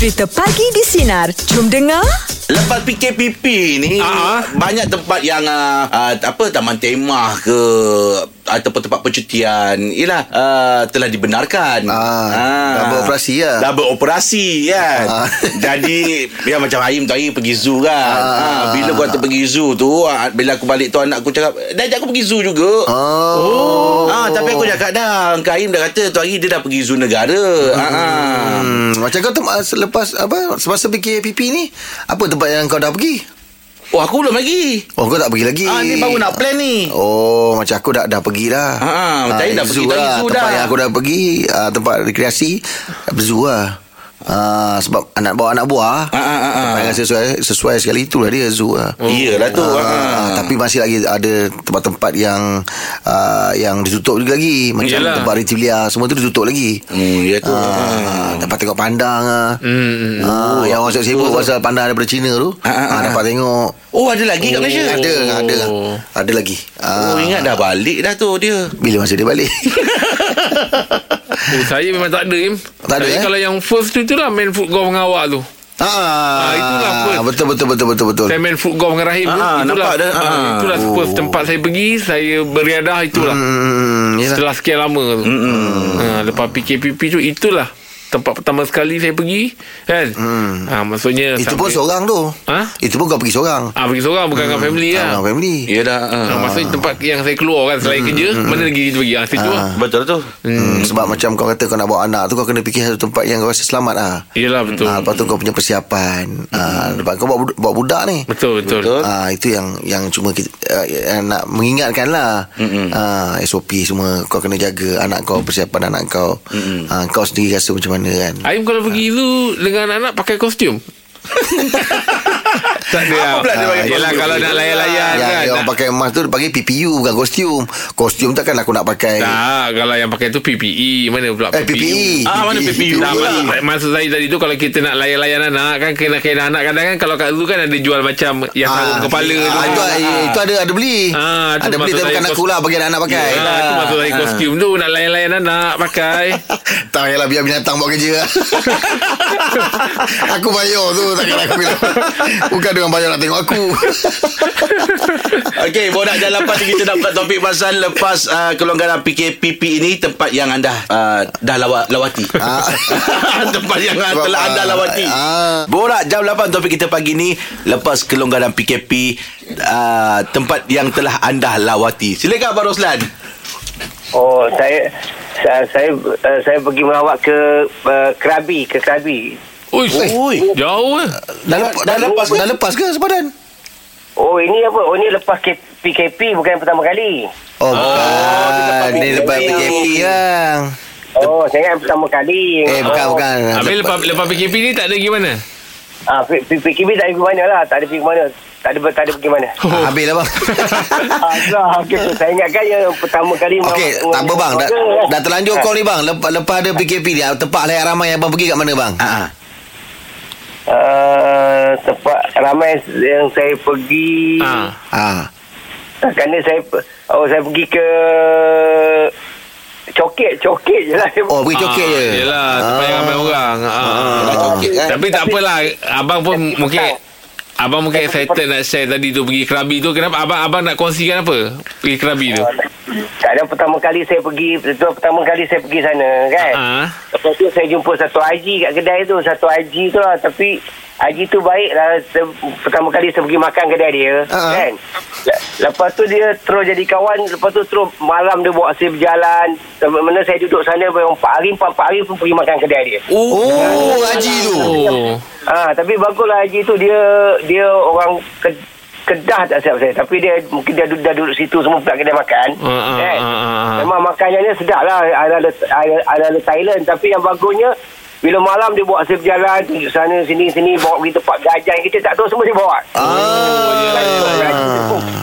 Cerita Pagi di Sinar. Jom dengar. Lepas PKPP ni Ah. banyak tempat yang uh, uh, apa taman tema ke ataupun tempat percutian ialah uh, telah dibenarkan. Ah, dah beroperasi lah. Dah beroperasi kan. Ah. Jadi ya macam Aim tu Aim pergi zoo kan. Ah. Ah. bila aku kata pergi zoo tu ah, bila aku balik tu anak aku cakap dah ajak aku pergi zoo juga. Oh. Ah, tapi aku cakap dah Kak Aim dah kata tu hari dia dah pergi zoo negara. Ah. Hmm, macam kau tu mas- lepas apa semasa PKPP ni apa tempat yang kau dah pergi? Oh aku belum lagi. Oh kau tak pergi lagi. Ah ni baru nak plan ni. Oh macam aku dah dah pergi dah. Ah, macam ni dah pergi zoo lah. Tempat dah. yang aku dah pergi ah, tempat rekreasi zoo lah. Ah, sebab anak bawa anak buah. Ah, ah, ah, ah. Sesuai sesuai sekali itulah dia zoo lah. Oh. Iyalah tu. Ah, Ah. Tapi masih lagi ada tempat-tempat yang uh, yang ditutup juga lagi macam Yelah. tempat Retilia semua tu ditutup lagi. Hmm, ya tu. Ah, dapat tengok pandang ah. Hmm. Ah, yang orang sibuk pasal pandang daripada China tu. Ah, ah, Ah, ah. dapat tengok. Oh, ada lagi kat Malaysia? Ada, ada. Oh. Ada lagi. Oh, Ah, ingat dah balik dah tu dia. Bila masa dia balik? Oh, saya memang tak ada Im. Tak ada, Saya eh? Kalau yang first tu Itulah main foot golf dengan awak tu ah, itulah apa. Betul betul betul betul betul. Saya main foot golf dengan Rahim tu Ah, Itulah nampak dah. ah, Ah. Itulah Oh. first tempat saya pergi Saya beriadah itulah Hmm, yelah. Setelah sekian lama tu ha, Lepas PKPP tu Itulah Tempat pertama sekali saya pergi Kan Hmm. ha, Maksudnya Itu pun sampai- seorang tu. Ha? Itu pun kau pergi seorang. Ah pergi seorang bukan dengan family lah. Orang family. Ya dah. Ha, ah. maksudnya tempat yang saya keluar kan selain kerja, mana lagi kita pergi? Ah situ lah. Betul tu. Hmm. Sebab macam kau kata kau nak bawa anak tu kau kena fikir satu tempat yang kau rasa selamat ah. Iyalah betul. Ah, lepas tu kau punya persiapan. Ah, lepas kau bawa, bawa budak ni. Betul betul. Betul. Ah itu yang yang cuma kita uh, yang nak mengingatkan lah. Ah SOP semua kau kena jaga anak kau persiapan anak kau. Ah kau sendiri rasa macam mana kan? Aim kalau pergi tu dengan anak pakai kostum. tak ada. Apa pula dia Ah, Yelah kostum? kalau nak layan-layan yang, kan. yang orang pakai emas tu dia panggil PPU bukan kostum. Kostum takkan aku nak pakai. Tak, kalau yang pakai tu PPE. Mana pula Eh PPE. Ah, mana PPU Tak, pula? maksud, maksud saya tadi tu Kalau kita nak layan-layan anak Kan kena kena anak Kadang kan Kalau kat tu kan Ada jual macam Yang sarung kepala tu ah, itu, itu ada ada beli. Ah, ada beli tapi bukan aku lah bagi anak-anak pakai. Yelah, tu maksud saya kostum tu Nak layan-layan anak Pakai tak payahlah biar binatang buat kerja Aku bayar tu Takkan aku bilang Bukan orang bayar nak tengok aku Okey, borak jalan lepas kita nak buka topik pasal lepas uh, kelonggaran PKPP ini tempat yang anda uh, dah lawa, lawati. Ah. tempat yang Sebab, telah anda lawati. ah. Borak jam 8 topik kita pagi ni lepas kelonggaran PKP uh, tempat yang telah anda lawati. Silakan Abang Roslan. Oh, saya saya saya, uh, saya pergi melawat ke uh, Krabi, ke Krabi. Uish, Ui. Jauh eh dah, lepas, dah, lepas Dah lepas ke sepadan? Oh, ini apa? Oh, ini lepas K- PKP bukan yang pertama kali. Oh, bukan Ni lepas PKP bang Oh, saya ingat pertama kali. Eh bukan oh. bukan Habis lepas, lepas PKP ni Tak ada pergi mana Ah, P- P- PKP tak ada pergi mana lah. Tak ada pergi mana. Tak ada, tak ada pergi mana. Ah, Habis lah bang ah, itulah. Okay, saya ingatkan yang pertama kali... Okey, tak apa bang. Dah, dah terlanjur Ah. kau ni bang. Lepas, lepas ada PKP ni, tempat layak ramai yang abang pergi kat mana bang? Ha ah. Uh, tempat ramai yang saya pergi... ha. Ah. Kerana saya oh saya pergi ke Coket, coket je lah. Oh, pergi coket je. Ah, Yelah Tempat yang ramai orang ah. Ah, coket kan. Tapi tak apalah Abang pun mungkin Abang mungkin excited nak share tadi tu Pergi Krabi tu Kenapa abang abang nak kongsikan apa Pergi Krabi tu Tak ada pertama kali saya pergi, itu pertama kali saya pergi sana kan. Ah. Lepas tu saya jumpa satu haji kat kedai tu, satu haji tu lah. Tapi haji tu baik lah. Se- pertama kali saya pergi makan kedai dia Ah. kan. Le- Lepas tu dia terus jadi kawan. Lepas tu terus malam dia bawa saya berjalan. Sampai Mana saya duduk sana berapa empat hari, empat, empat hari pun pergi makan kedai dia. Oh, haji tu. Ah, tapi baguslah haji tu dia dia orang ke, Kedah tak siap saya Tapi dia Mungkin dia duduk, dah duduk situ Semua pula kedai makan ah, kan? ah, ah, ah. Memang makanannya sedap lah Ada ada, ada Thailand Tapi yang bagusnya Bila malam dia saya berjalan Tunjuk sana sini sini Bawa pergi tempat gajah kita tak tahu semua dia bawa Ah.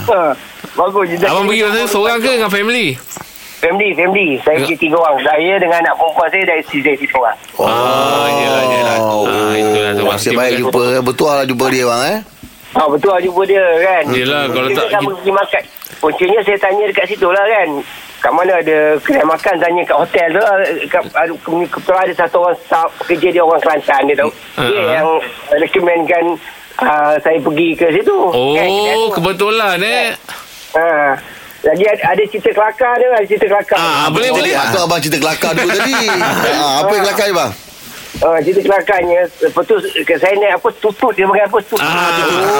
ha, Bagus je Abang pergi masa seorang ke dengan family Family Family Saya pergi tiga orang Saya dengan anak perempuan saya isteri saya tiga orang Ah, yelah, yelah. Ah, itulah tu. Nasib baik jumpa. Betul lah jumpa dia bang eh. Ah betul lah jumpa dia kan. Yelah, kalau Kita tak- sama pergi makan. Puncanya saya tanya dekat situ lah kan. kat mana ada kedai makan tanya kat hotel tu ah, kat, ada, kebetulan ada satu orang staff pekerja dia orang Kelantan dia tahu dia Uh-uh. yang recommendkan uh, saya pergi ke situ Kan, Oh, tu. kebetulan eh. ha. lagi ada, ada cerita kelakar dia ada cerita kelakar Ah, boleh boleh. Aku abang cerita kelakar dulu tadi ha, Apa yang kelakar je bang? Uh, cerita kelakarnya Lepas tu ke- Saya naik apa Tutut dia panggil apa Tutut Ah,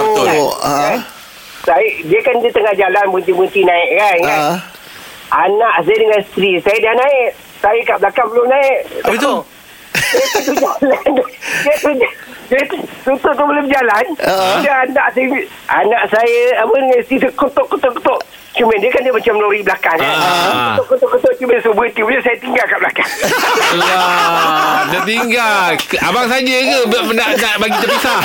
betul. Oh, ha. Saya, Dia kan dia tengah jalan Berhenti-berhenti naik kan, kan? Ha. Anak saya dengan isteri Saya dah naik Saya kat belakang belum naik Apa tu? Dia tu jalan Dia tu dia tu tutup tu belum jalan Ah. Dia anak saya Anak saya Apa dengan isteri tu Kutuk-kutuk-kutuk Cuma dia kan dia macam lori belakang kan Ah. Kutuk-kutuk-kutuk Cuma suruh berhenti Bila saya tinggal kat belakang Allah, tertinggal. Abang saja ke nak, nak, nak bagi terpisah?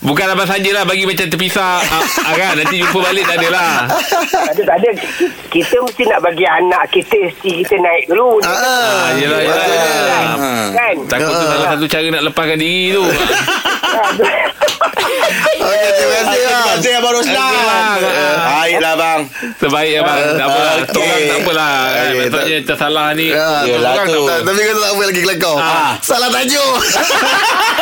Bukan abang sajalah bagi macam terpisah. Ah, ah, kan nanti jumpa balik tak adalah. ada tak ada kita mesti nak bagi anak kita isteri kita naik dulu Ah, Ah, yelah, yelah. kan, kan? Takut tu salah satu cara nak lepaskan diri tu. Terima kasih Terima bang kasih Abang Roslan Baiklah bang Terbaik ya bang. Tak apa. Tak apalah. Kan? Okey, Maksudnya tersalah ni. Ya, Orang tak- Tak, Tapi kau tak apa lagi kelakar Ah. Salah tajuk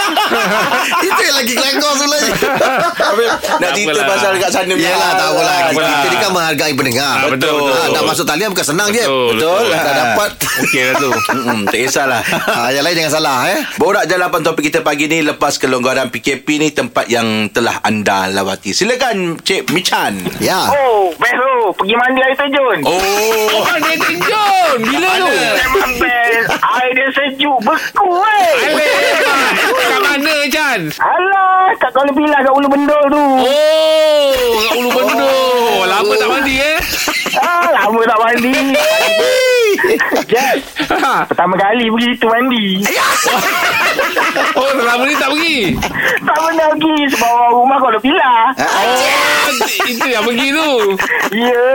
Itu yang lagi kelakar sebenarnya Nak Tak cerita pasal dekat sana Yelah tak apalah Kita, apalah. kita ni kan menghargai pendengar Ah, betul. Ah, Nak masuk talian bukan senang je Betul. Dah dapat Okey lah tu. Tak kisahlah ah, Yang lain jangan salah eh Borak jalapan topik kita pagi ni Lepas kelonggaran PKP ni Tempat yang telah anda lawati Silakan Cik Michan. Ya. Oh best tu. Pergi mandi air terjun. Oh. Oh, dia terjun. Bila tu? memang best. Air dia sejuk. Beku eh. Kat mana Chan? alah kat Kuala Pilah kat Ulu Bendul tu. Oh, kat Ulu Bendul. Lama tak mandi eh? ah lama tak mandi Jad Ha. pertama kali pergi situ mandi Oh, selama ni tak pergi? tak pernah pergi sebab rumah Kuala Pilah Oh, itu yang pergi tu. Ya,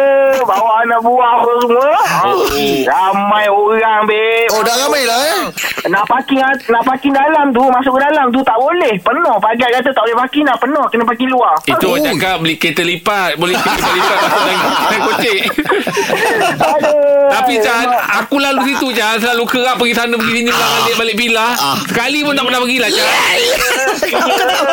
bawa anak buah apa semua. Oh. Ramai orang, be. Oh dah ramai lah eh Nak parking nak parking dalam tu, masuk ke dalam tu tak boleh. Penuh. Pagar kata tak boleh parking nak penuh, kena parking luar. Itu Oh. orang cakap beli kereta lipat. Boleh kereta lipat masuk dalam dalam kocik. Tapi Chan, aku lalu situ Chan. Selalu kerap pergi sana, pergi sini, pulang balik, balik bila. Sekali pun tak pernah pergi lah Chan.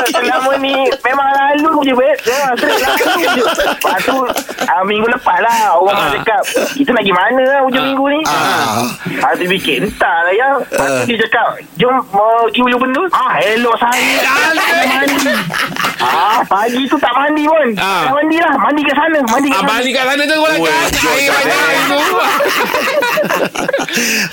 Selama ni memang lalu je, bet. Memang sering lalu je. Lepas tu, ah, minggu lepas lah, orang Ah. cakap, kita nak pergi mana lah hujung Ah. minggu ni? Ah. Ah, tu fikir, entah lah ya. Lepas tu dia cakap, jom mau pergi ulu bendul. Ah, elok sangat. Alah. mandi. Ah, pagi tu tak mandi pun. Ah. Tak mandi lah. Mandi kat sana. Mandi kat Ah, sana. balik kat sana tu lah kan. Air banyak itu.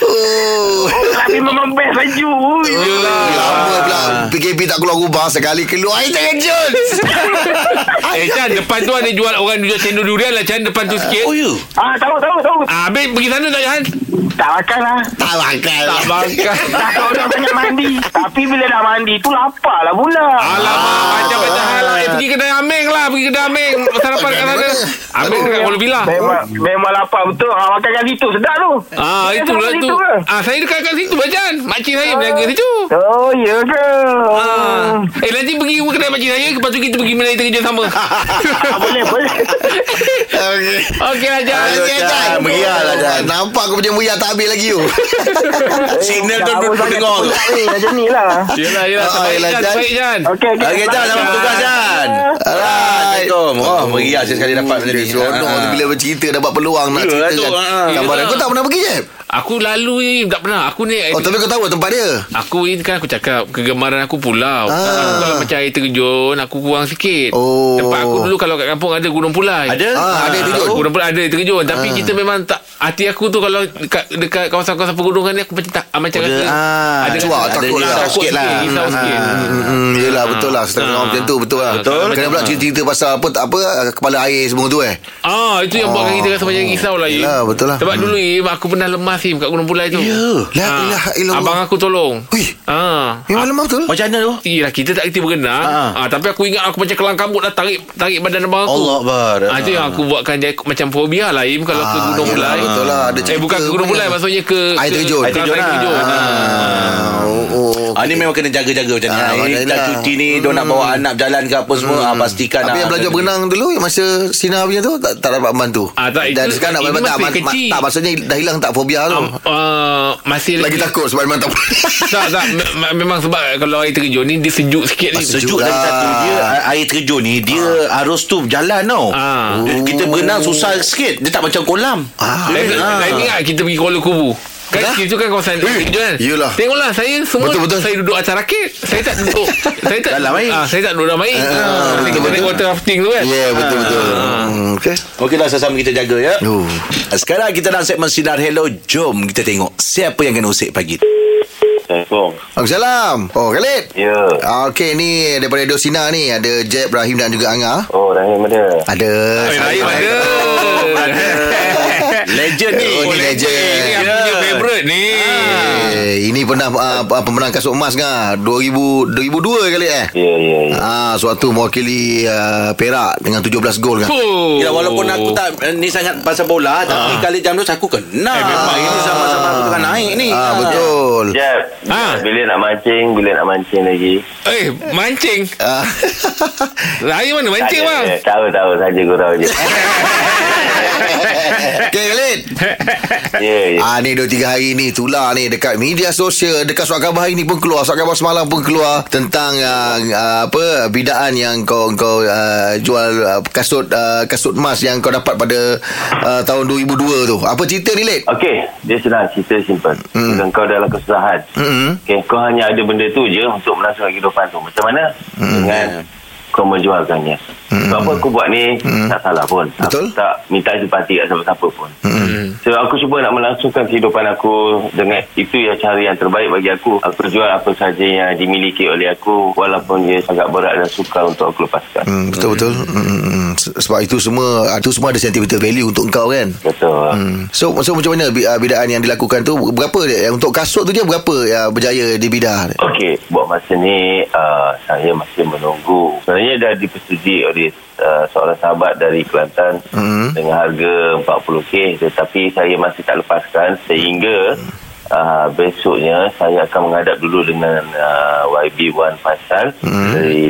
Oh Tapi memang best baju. Yelah. Lama pula PKP tak keluar rumah Sekali keluar Air terkejut Eh Chan, depan tu ada jual orang jual cendol durian lah Chan. Depan tu sikit. Oh you Ah, tahu, tahu, tahu. Ah, Habis pergi sana tak Chan? Tak makan lah. Tak makan Tak makan. Tak seorang banyak mandi. Tapi bila dah mandi tu lapar lah pula. Alamak Macam-macam hal lah eh, Pergi kedai Ameng lah Pergi kedai Ameng Sarapan kat sana Ameng dekat Kuala Pilah Memang, lapar betul. Ah, makan kat situ. Sedap tu. Ah itu lah tu. Ah saya dekat kat situ Bajan. Makcik saya berjaga situ. Oh, ya ke? Ah. Eh nanti pergi ke kedai makcik saya Lepas tu kita pergi menari terkejut sama Ah, boleh, boleh. Okey Okey lah Jan Okey, Jan. Jan. Meriah lah, Jan. Nampak kau punya meriah tak habis lagi tu Signal tu dengar tu. Macam ni lah. Yelah yelah Ah, Terbaik yelah, Jan Jan. Jan Okey, Jan Selamat bertugas Jan Assalamualaikum Oh meriah sekali dapat macam ni Seronok Ah. tu bila bercerita Dapat peluang nak cerita tu, kan ah. Kau tak pernah pergi je Aku lalu ni Tak pernah Aku ni Oh tapi kau tahu tempat dia Aku ni kan aku cakap Kegemaran aku pulau Ah. Aku Kalau macam air terjun Aku kurang sikit Oh. Tempat aku dulu Kalau kat kampung ada Gunung Pulai Ada? Ah, ada terjun. Gunung Pulai ada terjun Tapi kita memang tak Hati aku tu Kalau dekat, dekat kawasan-kawasan pegunungan ni Aku macam tak Macam Ada, rasa ah, ada rasa- takut ada lah. takut Sikit lah. Risau sikit Hmm, hmm, yelah betul lah Setengah Ah. orang macam tu Betul lah Betul. Kena pula cerita-cerita pasal apa apa Kepala air semua tu eh Ah itu yang buatkan Oh. kita rasa macam risau lah. Yelah, betul lah. Sebab dulu Im Aku pernah lemas Im Kat Gunung Pulai tu Ya. La Ah, ilaha illallah. Abang aku tolong Wih Ah, Memang lemah betul Macam mana tu Yelah kita tak kerti berenang Ah. ah. Tapi aku ingat aku macam kelang kabut dah Tarik tarik badan abang aku Allah Akbar Ah, itu yang aku buatkan dia macam fobia lah Im kalau ke Ah, Gunung Pulai. betul lah. Ada eh cerita bukan ke Gunung. Pulai maksudnya ke Air ke- terjun. ke Air terjun air lah. terjun. Ah. Ah. Oh, oh, Ah, Ah, ni memang kena jaga-jaga macam ni. Ah, Ah, kita inilah. cuti ni, dia nak bawa anak berjalan ke apa semua, ah, pastikan. Tapi ah, yang belajar berenang dulu yang Masa sinar punya tu Tak, tak dapat membantu Ah, tak, Dan itu- sekarang nak memang tak, kecil. tak Maksudnya dah hilang tak fobia tu Um, uh, masih Lagi takut sebab memang tak boleh tak tak me- me- memang sebab kalau air terjun ni dia sejuk sikit ni. Sejuk lah. lagi satu Dia air terjun ni Dia arus tu jalan tau Ah. Kita berenang susah sikit Dia tak macam kolam Ah. Lain, Ah. lain ingat kita pergi Kuala Kubu. Kan Dah? situ kan kawasan Eh, kan. yelah. Tengoklah saya semua Betul, betul. saya duduk atas rakit. Saya tak duduk saya tak Dalam air. Ah, saya tak duduk dalam air. Ah, Ah, betul, kita betul. naik water rafting tu kan. Ya yeah, betul-betul hmm, Okay Okeylah sama-sama kita jaga ya Oh. Sekarang kita nak segmen Sinar Hello Jom kita tengok Siapa yang kena usik pagi Assalamualaikum. Waalaikumsalam Oh Khalid Ya. Ah, Okey ni daripada Dosina ni Ada Jeb, Rahim dan juga Anga Oh, Rahim ada. Ada Eh, Rahim ada. Legend ni Oh, ni legend. Ini aku punya favourite ni. Pernah uh, pemenang kasut emas kan 2000 2002 kali eh Ya, ya, ya. Ah, suatu mewakili uh, Perak dengan 17 gol kan. Fuh. Ya, walaupun aku tak ni sangat pasal bola tapi kali jam tu aku kenal. Eh, memang ini sama-sama aku tengah naik ni. Ah, betul. Jeb, Ah. bila nak mancing, bila nak mancing lagi? Eh, mancing. Ah. Mana mancing bang? Tahu, tahu saja gurau je. Okey Khalid. Ya, ya. Ah ni 2 3 hari ni tular ni dekat media sosial dekat surat khabar hari ni pun keluar surat khabar semalam pun keluar tentang uh, uh, apa bidaan yang kau kau uh, jual uh, kasut uh, kasut emas yang kau dapat pada uh, tahun 2002 tu. Apa cerita ni Lid? Okey, dia senang cerita simple. Hmm. Kau dalam kesusahan, Hmm. okey, kau hanya ada benda tu je untuk melangsungkan kehidupan tu. Macam mana? Hmm. Dengan kau menjualkannya. Hmm. So, apa aku buat ni hmm. tak salah pun. Betul. Aku tak minta simpati kat siapa-siapa pun. Hmm. So aku cuba nak melangsungkan kehidupan aku dengan itu yang cara yang terbaik bagi aku. Aku jual apa saja yang dimiliki oleh aku walaupun dia sangat berat dan sukar untuk aku lepaskan. Hmm, betul betul. Hmm, hmm, hmm. Se- Sebab itu semua itu semua ada sentimental value untuk kau kan. Betul. Hmm. So so macam mana ah, bidaan yang dilakukan tu berapa dia? Yang untuk kasut tu je berapa ya berjaya di bidah? Okey, buat masa ni uh, saya masih menunggu. Sebenarnya dah dipersetujui oleh uh, seorang sahabat dari Kelantan Mhm. dengan harga 40k tetapi saya masih tak lepaskan sehingga uh, besoknya saya akan menghadap dulu dengan uh, YB Wan Faisal Mhm. dari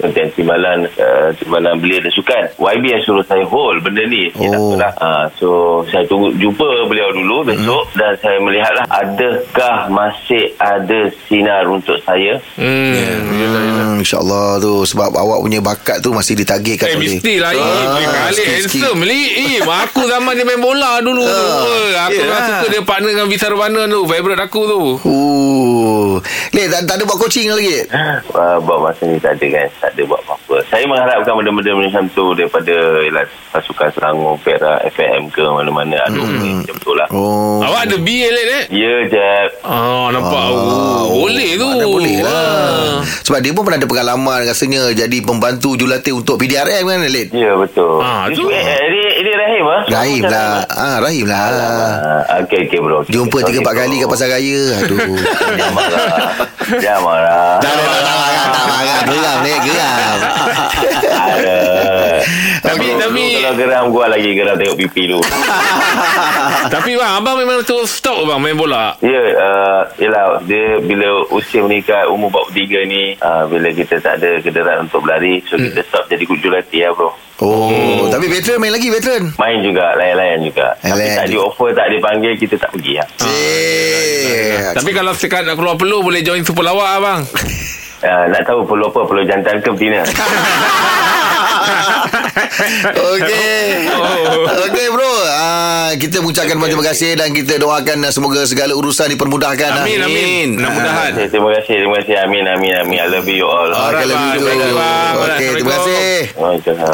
Kementerian Timbalan uh, Timbalan Belia dan Sukan. YB yang suruh saya hold benda ni. Saya tak Oh. pernah. Uh, so saya tunggu jumpa beliau dulu besok Mhm. dan saya melihatlah adakah masih ada sinar untuk saya Hmm. Yelah, yelah. Hmm, InsyaAllah tu. Sebab awak punya bakat tu Masih ditagihkan Eh oleh mesti lah Ah, Khalid handsome. Li Im Aku zaman dia main bola dulu. Tu Eh, Aku memang suka dia partner dengan Visa Ravana tu Favourite aku tu. Uh. Leh tak, tak ada buat coaching lagi? Uh, buat masa ni tak ada kan tak ada buat apa-apa. Saya mengharapkan benda-benda macam tu daripada ialah, pasukan Selangor Perak FM ke mana-mana. Ada hmm. macam tu lah. Oh. Awak ada BA Lid eh? Ya Jeb. Ah, nampak. Oh, Boleh tu. Mana boleh Ah. lah Sebab dia pun pernah ada pengalaman Rasanya jadi pembantu jurulatih Untuk PDRM kan Lid? Ya betul. Ah, tu. ini, ini Rahim ah. Rahim lah. Ah, Rahim lah. Ah, okey okey bro. Jumpa Sorry, tiga empat kali kat pasar raya. Aduh. Jangan marah. Jangan marah. Tak ada tak marah Tak marah. Geram ni Geram. Ada Tapi- Kalau- tapi- geram gua lagi geram tengok pipi lu Tapi bang Abang memang terus stop bang Main bola? Ya, uh, yelah dia bila usia meningkat umur 43 ni uh, bila kita tak ada kederaan untuk berlari so kita stop jadi jurulatih ya bro. Oh Tapi veteran main lagi veteran? Main juga, layan-layan juga. Tapi Layan tak di offer, tak dipanggil, kita tak pergi lah. Cik. Tapi kalau sekat nak keluar peluh Boleh join super lawak abang Uh, nak tahu perlu apa, perlu jantan ke betina? Okey. Oh. Okey bro. Ah kita mengucapkan okay, terima kasih dan kita doakan ah, semoga segala urusan dipermudahkan. ah. Amin amin Mudah-mudahan Okay, terima kasih, terima kasih. Amin, amin, amin. I love you all. Ah, Alright, bang. begitu. Thank you. Okey, terima kasih.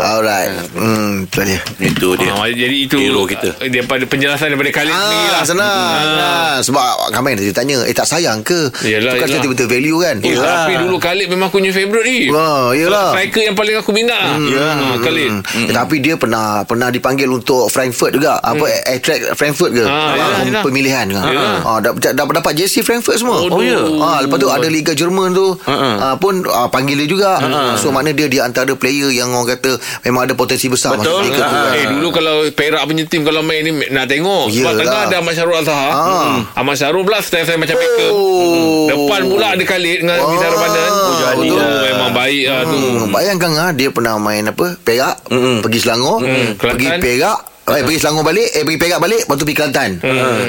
Alright. Hmm, tu dia. Itu dia. Ah, jadi itu Hero kita. eh, daripada penjelasan daripada Khalid sendiri Ah, lah. senang. Ah. Sebab ramai dia tanya, eh tak sayang ke? Itu kan yelah. sentimental value kan? Eh, tapi dulu Khalid memang aku punya favourite ni. Wah, yelah. Striker yang paling aku minat lah. Ya. Ah, Khalid. Madrid. Mm. Tapi dia pernah pernah dipanggil untuk Frankfurt juga. Apa attract Frankfurt ke? Ah, Ah, yalah, yalah. pemilihan ke? Ah, dapat dapat dapat jersey Frankfurt semua. Oh, ya? Ah, lepas tu ada Liga Jerman tu. Ah, pun ah, panggil dia juga. So makna dia di antara player yang orang kata memang ada potensi besar Betul. masuk Liga tu. Kan. Eh dulu kalau Perak punya tim kalau main ni nak tengok. Sebab Yelah. tengah ada Ahmad Syarul Azhar. Ah. Ahmad Syarul pula style saya macam Beckham. Oh. Depan pula ada Khalid dengan Ramadan. jadi Oh, lah. memang baik lah tu. Hmm, bayangkan ah dia pernah main apa? Perak, pergi Selangor, Mm, pergi. Perak, Eh, pergi Selangor balik Eh pergi Perak balik Lepas tu pergi Kelantan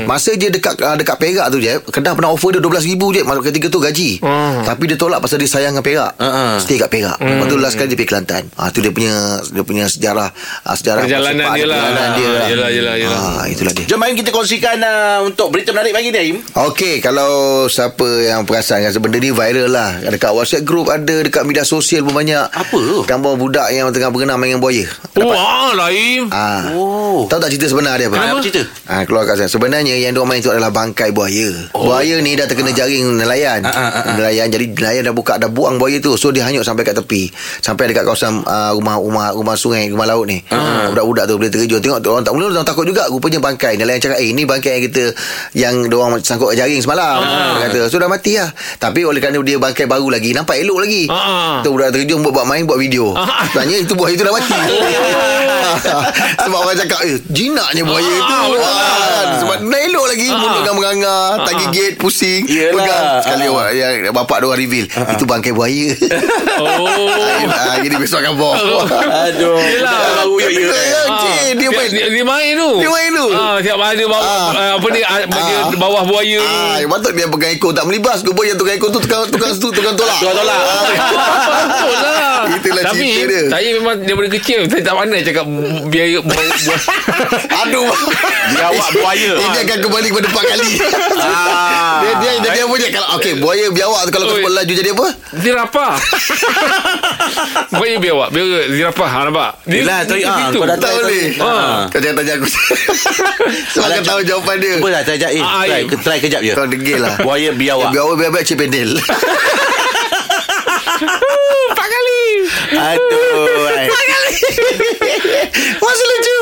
Masa dia dekat uh, Dekat Perak tu je Kedah pernah offer dia RM12,000 je Masuk ketika tu gaji Ah. Tapi dia tolak Pasal dia sayang dengan Perak Ah. Stay kat Perak Lepas tu last kali dia pergi Kelantan ah, Tu dia punya Dia punya sejarah ah, Sejarah Perjalanan sepak dia lah. Perjalanan dia lah Yelah, yelah, yelah. Ah, Itulah dia Jom mari kita kongsikan uh, Untuk berita menarik pagi ni Aim Okey, kalau siapa yang perasan rasa benda ni viral lah. Dekat WhatsApp group ada, dekat media sosial pun banyak. Apa? Gambar budak yang tengah berenang main dengan buaya. Oh, ah, lain. Ah. Oh. Tahu tak cerita sebenar dia apa? Kenapa cerita? Ah, keluar kat sana. Sebenarnya yang dia main tu adalah bangkai buaya. Oh. Buaya ni dah terkena jaring nelayan. Ah, ah, ah, ah. Nelayan jadi nelayan dah buka dah buang buaya tu. So dia hanyut sampai kat tepi. Sampai dekat kawasan uh, rumah rumah rumah sungai, rumah laut ni. Ah. Budak-budak tu boleh terjun. Tengok tu orang tak mula orang takut juga. Rupanya bangkai. Nelayan cakap, "Eh, ini bangkai yang kita yang dia orang sangkut jaring semalam." Dia kata, "So dah mati lah." Tapi oleh kerana dia bangkai baru lagi, nampak elok lagi. Ah. Tu budak terjun buat, buat main buat video. Ah. Sebenarnya itu buaya tu dah mati. Sebab orang cakap eh, Jinaknya buaya Ah, tu betul. ah, Sebab nak elok lagi Ah. Mulut dengan menganga Tak gigit Pusing Yelah. Pegang Sekali Ah. awak ya, Bapak dia orang reveal Itu bangkai buaya Oh. ah, Jadi besok akan bawa Aduh Yelah. Baru ya ya Cik, dia main dia, dia main tu. Dia main tu. Ah, siap ada bawah Ah. ah. apa ni ah, dia Ah. bawah buaya tu. Ah, patut dia pegang ekor tak melibas Rupanya tukang ekor tu tukang tukang tu tukang tolak. Tukang tolak. Betul lah Itulah Tapi cerita dia. Saya memang Daripada kecil Saya tak pandai cakap Biaya buaya, Aduh. Dia awak buaya. Ini akan kembali kepada empat kali. Ah. Dia dia jadi apa je kalau okey buaya biawak tu kalau kau sebut laju jadi apa? Zirapah Buaya biawak Biaya zirapah ha, Nampak Dia- Yelah, dia tadi, ah, kau dah Tak boleh. Ah. Kau jangan tanya aku. Sebab kau tahu jawapan dia. Cuba lah try, eh, try, kejap je Kau degil lah. Buaya biawak Biawak biawak cik pendel. Empat kali Aduh Masih lucu.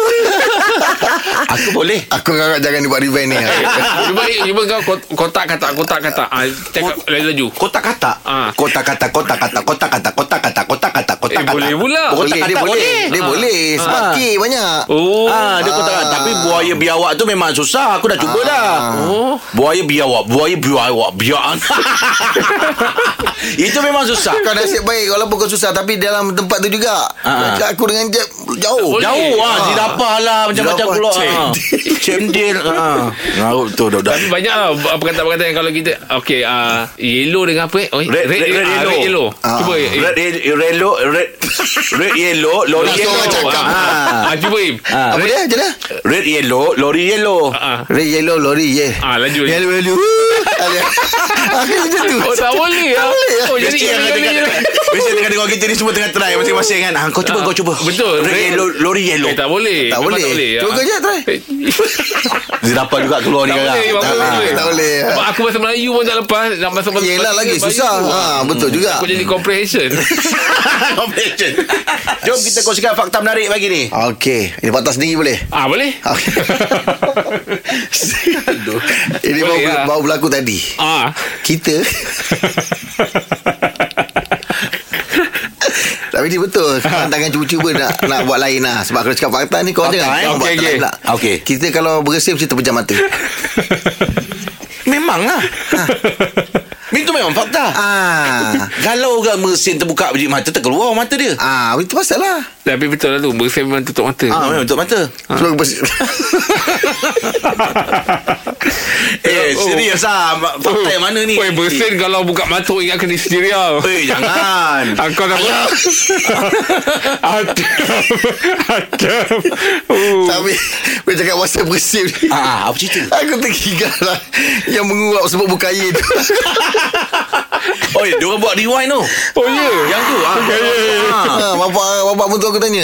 Aku boleh Aku agak jangan buat revenge ni. Cuba Cuba kau kot- Kotak kata Kotak kata ah, Cakap laju Kotak kata Ah. Kotak kata Kotak kata Kotak kata Kotak kata Kotak Eh, boleh pula. Kotak Boleh, dia boleh. boleh Dia Ah. boleh. Sebab Ah. K banyak. Oh Ah, dia kotak kata Tapi buaya biawak tu memang susah Aku dah cuba Ah. dah Oh. Buaya biawak Buaya biawak Biawak Itu memang susah Kau nasib baik Walaupun kau susah Tapi dalam tempat tu juga Ah. Aku dengan Jeb Jauh Boleh. Jauh ah, Ah. Zirapah lah Macam-macam keluar cendil. Cendil ah. Ngarut tu dah dah Tapi banyak lah Perkataan-perkataan yang kalau kita Okay uh, Yellow dengan apa eh? Oh, Red- red- red ah, yellow. Red yellow Ah. Cuba eh, Red, red, yellow, red, red yellow, lori Langsung yellow. orang cakap. Ah. ah, Cuba Im Ah. Apa dia Macam mana Red yellow, lori yellow. ah. Red yellow lori yeah. Ah, laju. Yellow yellow Ada. Aku macam tu Oh tak boleh lah Oh jadi Mesti yang yellow, tengah yellow. Mesti tengah dengar kita ni semua tengah try masing-masing kan. Ah, kau cuba, Ah, kau cuba. betul. Red Red- yellow, lori yellow. Eh tak boleh Tak Memang boleh. boleh Cuba Ah. kau je, try. Eh, Zirapah juga keluar ni Tak boleh, tak- tak boleh. tak boleh. Sebab aku bahasa Melayu pun tak lepas Nak masuk bahasa Yelah lagi susah ha, Betul juga Aku jadi comprehension Combination. Jom kita kongsikan fakta menarik pagi ni. Okey Ini patah sendiri boleh Ah boleh. Aduh. Ini Boleh, baru, ah. baru berlaku tadi Ah Kita Tapi ni betul Sekarang tangan cuba-cuba nak, nak buat lain lah Sebab kalau cakap fakta ni Kau Fakta, jangan eh? Buat lain okey. pula Okey. Kita kalau bersin Mesti terpejam mata Memang lah. Itu memang fakta. Ah, Kalau orang mesin terbuka biji mata terkeluar mata dia. ah Itu pasal lah Tapi betul lah tu Bersin memang tutup mata Ah, memang tutup mata. Sebab bersin Eh, Oh. serius ah. Fakta yang mana ni? Oi, bersin kalau buka mata ingat kena histeria. Eh, jangan. Ah, Kau dah Adam Adam Oh. Tapi Bila cakap pasal bersin Ah, apa cerita? Aku tergigah lah Yang menguap sebab bukaya tu Oh, dia orang buat rewind tu. Oh ya Yang tu ah. Ah. ha, Bapak bapak mentua aku tanya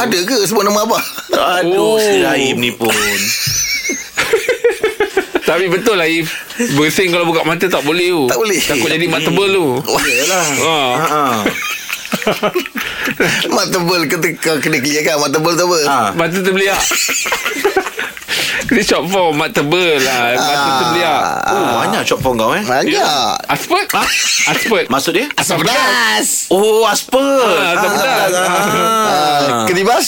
Ada ke sebut nama abah Aduh, Oh. si Rahim ni pun. Tapi betul lah If Bersin kalau buka mata tak boleh tu Tak boleh. Takut jadi mat tebal tu Yalah. Ah. Ha. Mak tebal kata kau kena kan Mak tebal tu apa Ha. Mata terbeliak Dia short form Mat tebel lah Mata terbeliak Oh, banyak short form kau eh. Banyak Aspert Aspert Maksud dia? Asam pedas Oh, aspel. Ah, asam pedas. Ah, Ketibas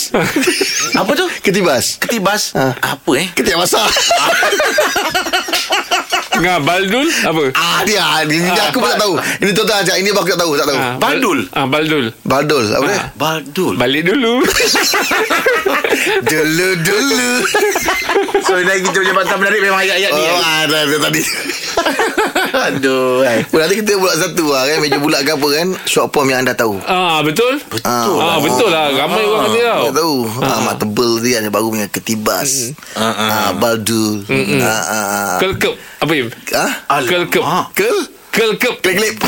Apa tu? Ketibas Ketibas. Ah. Apa eh? Ketiak basah Ngah baldul Apa Ah dia Ini aku pun tak tahu Ini tuan-tuan ajak Ini aku tak tahu Tak tahu Ah, Baldul. Ah, baldul Baldul Apa dia Baldul. Balik dulu Dulu dulu So, lagi kita punya patah menarik memang ayat-ayat ni. Oh eh. ada ada tadi Aduh. eh. Oh, Nanti kita bulat satu lah kan Meja bulat ke apa kan Short form yang anda tahu Ah betul Betul. Ah betul lah Ramai orang kata tau Tak tahu ah. Mak tebel dia Yang baru punya ketibas Ah, ah. ah, Baldul ah, ah, ah. Kelkep Apa Im Ah? Kelkep. Ah. Kel? Kelkep. Klip-klip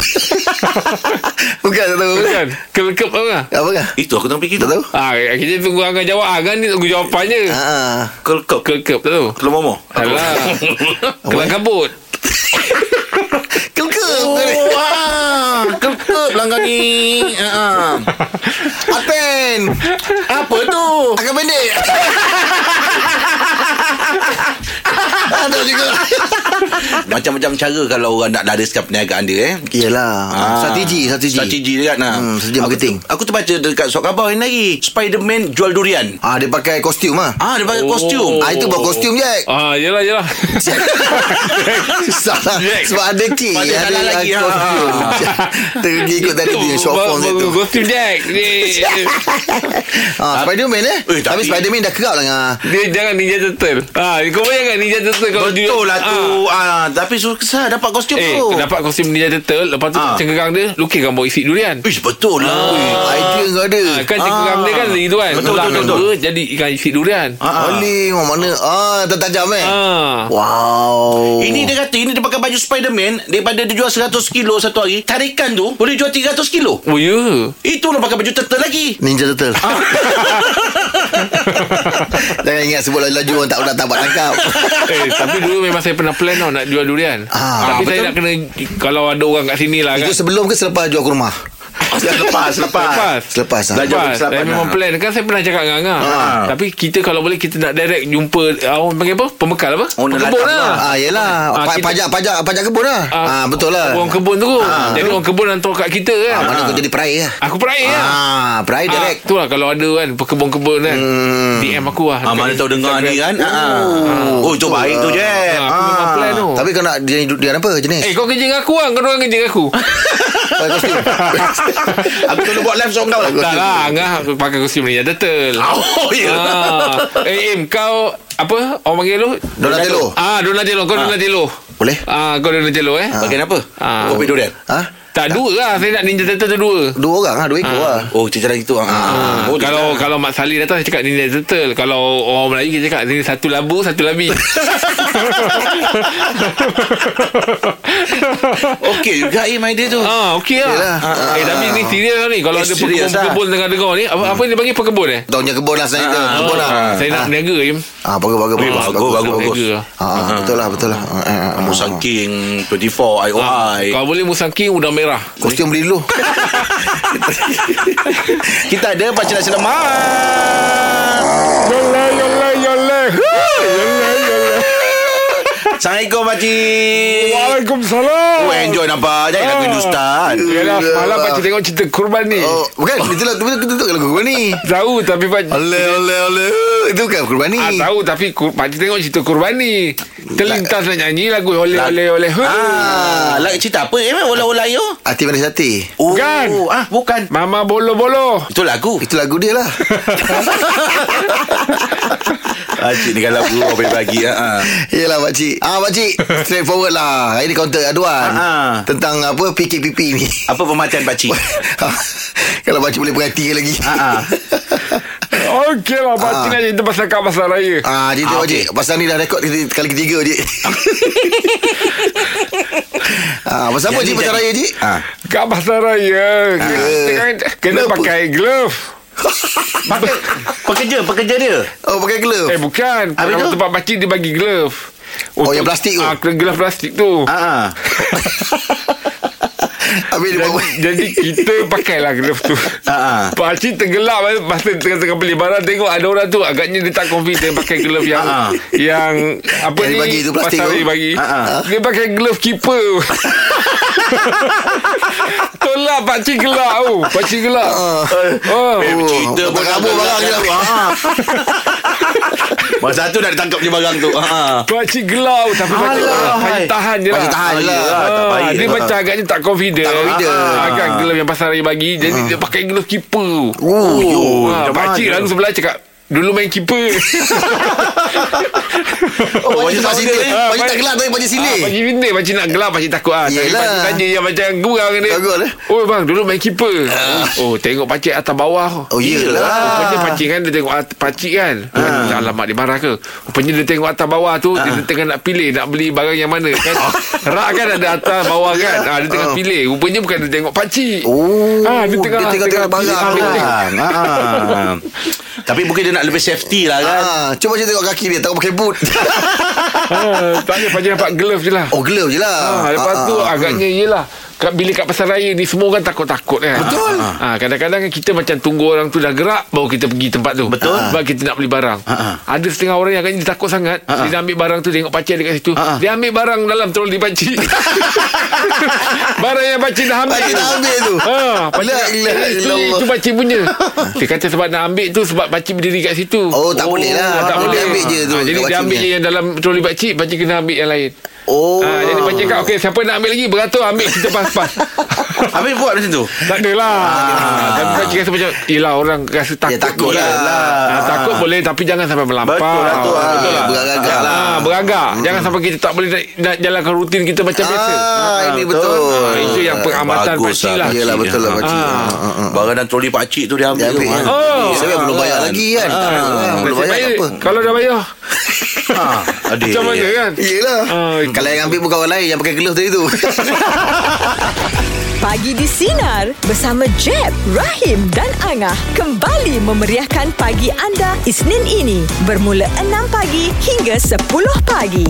Bukan tak tahu. Bukan. Kelkep apa? Apa kan? Itu aku tengah fikir Tak tahu. Ah, kita tunggu Angah jawab. Angah ni tunggu jawapannya. Ah, Kelkep. Kelkep tak tahu. Kelur momo. Alah. Kelang kabut. Kel-kel Oh, ah. Kelkep langgar ni. Ah, ah. Aten Apa tu? Akan pendek Ada juga. Macam-macam cara kalau orang nak lariskan perniagaan dia eh. Yelah. Ah. Strategi Strategi. Strategi dia kan nah. Hmm, strategi Aku marketing. tu- Aku terbaca dekat surat khabar ini lagi. Spiderman jual durian. Ah Dia pakai kostum ah. Ah dia pakai Oh. kostum Ah itu bawa kostum je Ah, yelah yelah. Salah. Jack. Sebab ada K Ada Ada lagi, lagi kostum. Tergi ikut tadi Yang short form tu. Kostum Jack. Dia, ah, Spiderman eh, Eh, Tapi tapi- Spiderman dah kerap lah ngah. dia jangan Ninja Turtle. Ah, Kau bayangkan Ninja Turtle kalau dia, Betul lah ah, tu. Ah. Tapi susah dapat kostum Eh tu. dapat kostum Ninja Turtle Lepas tu Ah. cengkerang dia Lukiskan bawa isi durian. Ish betul lah. Idea kau ada. Ah, kan cengkerang Ah. dia kan Itu kan. Betul, betul, dua, betul. Jadi ikan isi durian. Ah, ah. Boleh oh, Mana? Ah tertajam eh? Ah. Wow. Ini dia kata Ini dia pakai baju Spiderman Daripada dia jual 100 kilo satu hari Tarikan tu Boleh jual 300 kilo. Oh ya? Itu nak pakai baju turtle lagi. Ninja Turtle. Ah. Jangan ingat sebut laju-laju Orang tak pernah dapat tangkap. Eh tapi dulu memang saya pernah plan tau Nak jual durian. Ah, Tapi saya betul. nak kena Kalau ada orang kat sini lah kan. Itu sebelum ke selepas jual kurma Lepas Lepas Lepas. Selepas ah. Dah jawab Lepas, kesilapan, saya memang ah. plan. Kan saya pernah cakap dengan Angah. Ah. Tapi kita kalau boleh Kita nak direct jumpa ah, Orang panggil apa? Pembekal apa? Owner Pekebun ladang lah. Ah yelah. Ah, pa- kita- Pajak pajak pajak kebun lah. Ah betul lah. Orang kebun tu. Jadi orang kebun hantar kat kita kan? Ah, Mana kau jadi perai lah. Aku peraih lah Ah perai direct. Ah, tu lah kalau ada kan Pekebun-kebun kan? Hmm. DM aku lah. Ah, mana tahu dengar ni kan? Ah. Oh. Itu baik tu je Ah, Aku memang plan tu. Tapi kau nak dia apa jenis? Eh kau kerja dengan aku lah. Kau orang kerja dengan aku. Pakai kostum Aku kena buat live song kau lah Tak lah Angah aku pakai kostum ni. Turtle. Oh ya. Ah. Eh Im kau Apa? Orang panggil lu? Donatello. Ah Donatello. Kau Donatello. Boleh? Ah kau Donatello eh? Bagian apa? Ah. Kopi durian. Ha? Tak dua lah Saya nak Ninja Turtle tu dua Dua orang lah Dua ekor lah Oh cara gitu ah. Ah, Boleh kalau lah. kalau Mak Salih datang saya cakap Ninja Turtle. Kalau orang Melayu kita cakap ini satu labu, satu labi. Okey juga Im idea tu ah, okey lah. Ah, eh tapi ni serius lah ni. Kalau Eh, ada serius pekebun-pekebun tengah dengar ni, apa apa dia panggil pekebun eh? Tahunnya kebun lah sebenarnya Ah, Kebun lah Ah, saya nak berniaga Im. Ah bagus bagus Eh, bagus, bagus, bagus. Ah betul lah betul lah Ah, ah, ah. Musang King 24 IOI Kalau boleh Musang King udang merah. Kostum beli dulu Kita ada Pakcik Nasi Lemak Yolah, yolah, yolah. Yolah, yolah. Assalamualaikum Pakcik Waalaikumsalam. Oh enjoy nampak Jangan lagu Hindustan Yalah, semalam pakcik tengok cerita kurban ni. Oh bukan Itu lah Itu itu itu lagu kurban ni Tahu tapi pakcik Oleh oleh oleh Itu bukan kurban ni Ah, tahu tapi kur, pakcik tengok cerita kurban ni. Terlintas nak nyanyi lagu oleh oleh oleh. Ah, lagu cerita apa? Eh, olah-olah yo. Hati manis hati Oh, Bukan. ah, bukan. Mama bolo-bolo. Itu lagu. Itu lagu dia lah Pakcik ni kalau lagu apa bagi ah. ah. Yelah pakcik Ah pakcik Straight forward lah Ini counter aduan Ah, ah. Tentang apa PKPP ni Apa pematian pakcik? Kalau pakcik boleh perhati lagi Ah, ah. Okey lah pakcik nak cerita pasal kat pasar raya. Ah, cerita Ah, ah, pakcik Pasal ni dah rekod kali ketiga je ah, Pasal apa cik pasal raya cik? Ah. Kat pasar raya Kena, kena, kena Kenapa? pakai glove Pakai pekerja, pekerja dia. Oh pakai glove Eh bukan Habis tu? tempat pakcik dia bagi glove Oh, yang plastik tu? ah, Glove plastik tu Ah, ah. Habis dia jadi, buat jadi kita pakailah glove tu Ah, ah. Pakcik tergelap eh, Masa tengah-tengah beli barang Tengok ada orang tu Agaknya dia tak confident Pakai glove yang Ah, ah. Yang Apa Yang ni dibagi tu, plastik pasar tu. dia bagi. Dia pakai glove keeper Tolak pakcik gelap tu Pakcik gelap oh. Eh, cerita tak kabur barang je. Ha. Masa tu dah ditangkap je barang tu. Ha. Pakcik gelap Tapi pakcik Alah, Pakcik hai. tahan je lah Pakcik tahan je lah. Ah, baik. dia macam agaknya tak confident Tak confident. Kan glove yang pasar raya bagi Jadi dia pakai glove keeper Oh, ah, macam Pakcik mana? langsung sebelah cakap Dulu main keeper Oh, pakcik tak sini. Ah, Pakcik tak gelap tapi pakcik sini. Ah, Pakcik pindah Pakcik nak gelap Pakcik takut ah. Yelah. Pakcik tanya yang macam Gurang dia Takut lah. Oh bang dulu main keeper Oh tengok pakcik atas bawah Oh, yelah. Rupanya pakcik kan Dia tengok pakcik kan ha. Alamak dia marah ke Rupanya dia tengok atas bawah tu Dia tengah nak pilih Nak beli barang yang mana kan Rak kan ada atas bawah kan ha, Dia tengah pilih Rupanya bukan dia tengok pakcik Oh, Ah, dia tengah- dia tengok tengah barang. Ha. Tapi mungkin dia nak lebih safety lah kan. Ah, cuba je tengok kaki dia takut pakai boot. ha, Tak ada pakcik dapat glove je lah Oh, glove je lah. Ha, lepas tu Ah, ah, agaknya yelah kat, bila kat pasar raya ni semua orang takut-takut kan. Betul. Ha, kadang-kadang kan kita macam tunggu orang tu dah gerak baru kita pergi tempat tu. Betul. Sebab kita nak beli barang. Ha, Ada setengah orang yang agaknya dia takut sangat. Ha, ha. Dia ambil barang tu tengok pakcik dekat situ. Ha, ha. Dia ambil barang dalam troli pakcik. barang yang pakcik dah ambil. Pakcik dah ambil tu. Ha, pakcik La dah- itu, pakcik punya. Dia kata sebab nak ambil tu sebab pakcik berdiri kat situ. Oh, tak boleh lah. Tak Dia boleh. ambil je tu Ha, jadi dia ambil je yang dalam troli pakcik, pakcik kena ambil yang lain. Oh. Ah, jadi pakcik cakap Okey siapa nak ambil lagi Beratur ambil kita pas-pas Habis buat macam tu. Tak adalah ah, Tapi pakcik rasa macam Yelah orang rasa takut takut ni. lah. ah, Takut boleh Tapi jangan sampai melampau Betul lah tu, ah. Betul lah Beragak lah. ah, Beragak Jangan sampai kita tak boleh nak, nak jalankan rutin kita macam biasa Ah, ini betul. Ah, Itu yang pengamatan Bagus pakcik lah Yelah betul lah pakcik. Ah. Ah, ah, ah. Barang dan troli pakcik tu dia ambil. Dia ambil. kan? Oh. Saya belum bayar lagi kan. Belum bayar apa. Kalau dah bayar Ha. Adik. Macam mana kan Yelah. Ah, Kalau yang ambil bukan orang lain yang pakai glove tadi tu. Pagi di Sinar bersama Jeb, Rahim dan Angah kembali memeriahkan pagi anda Isnin ini bermula 6 pagi hingga 10 pagi.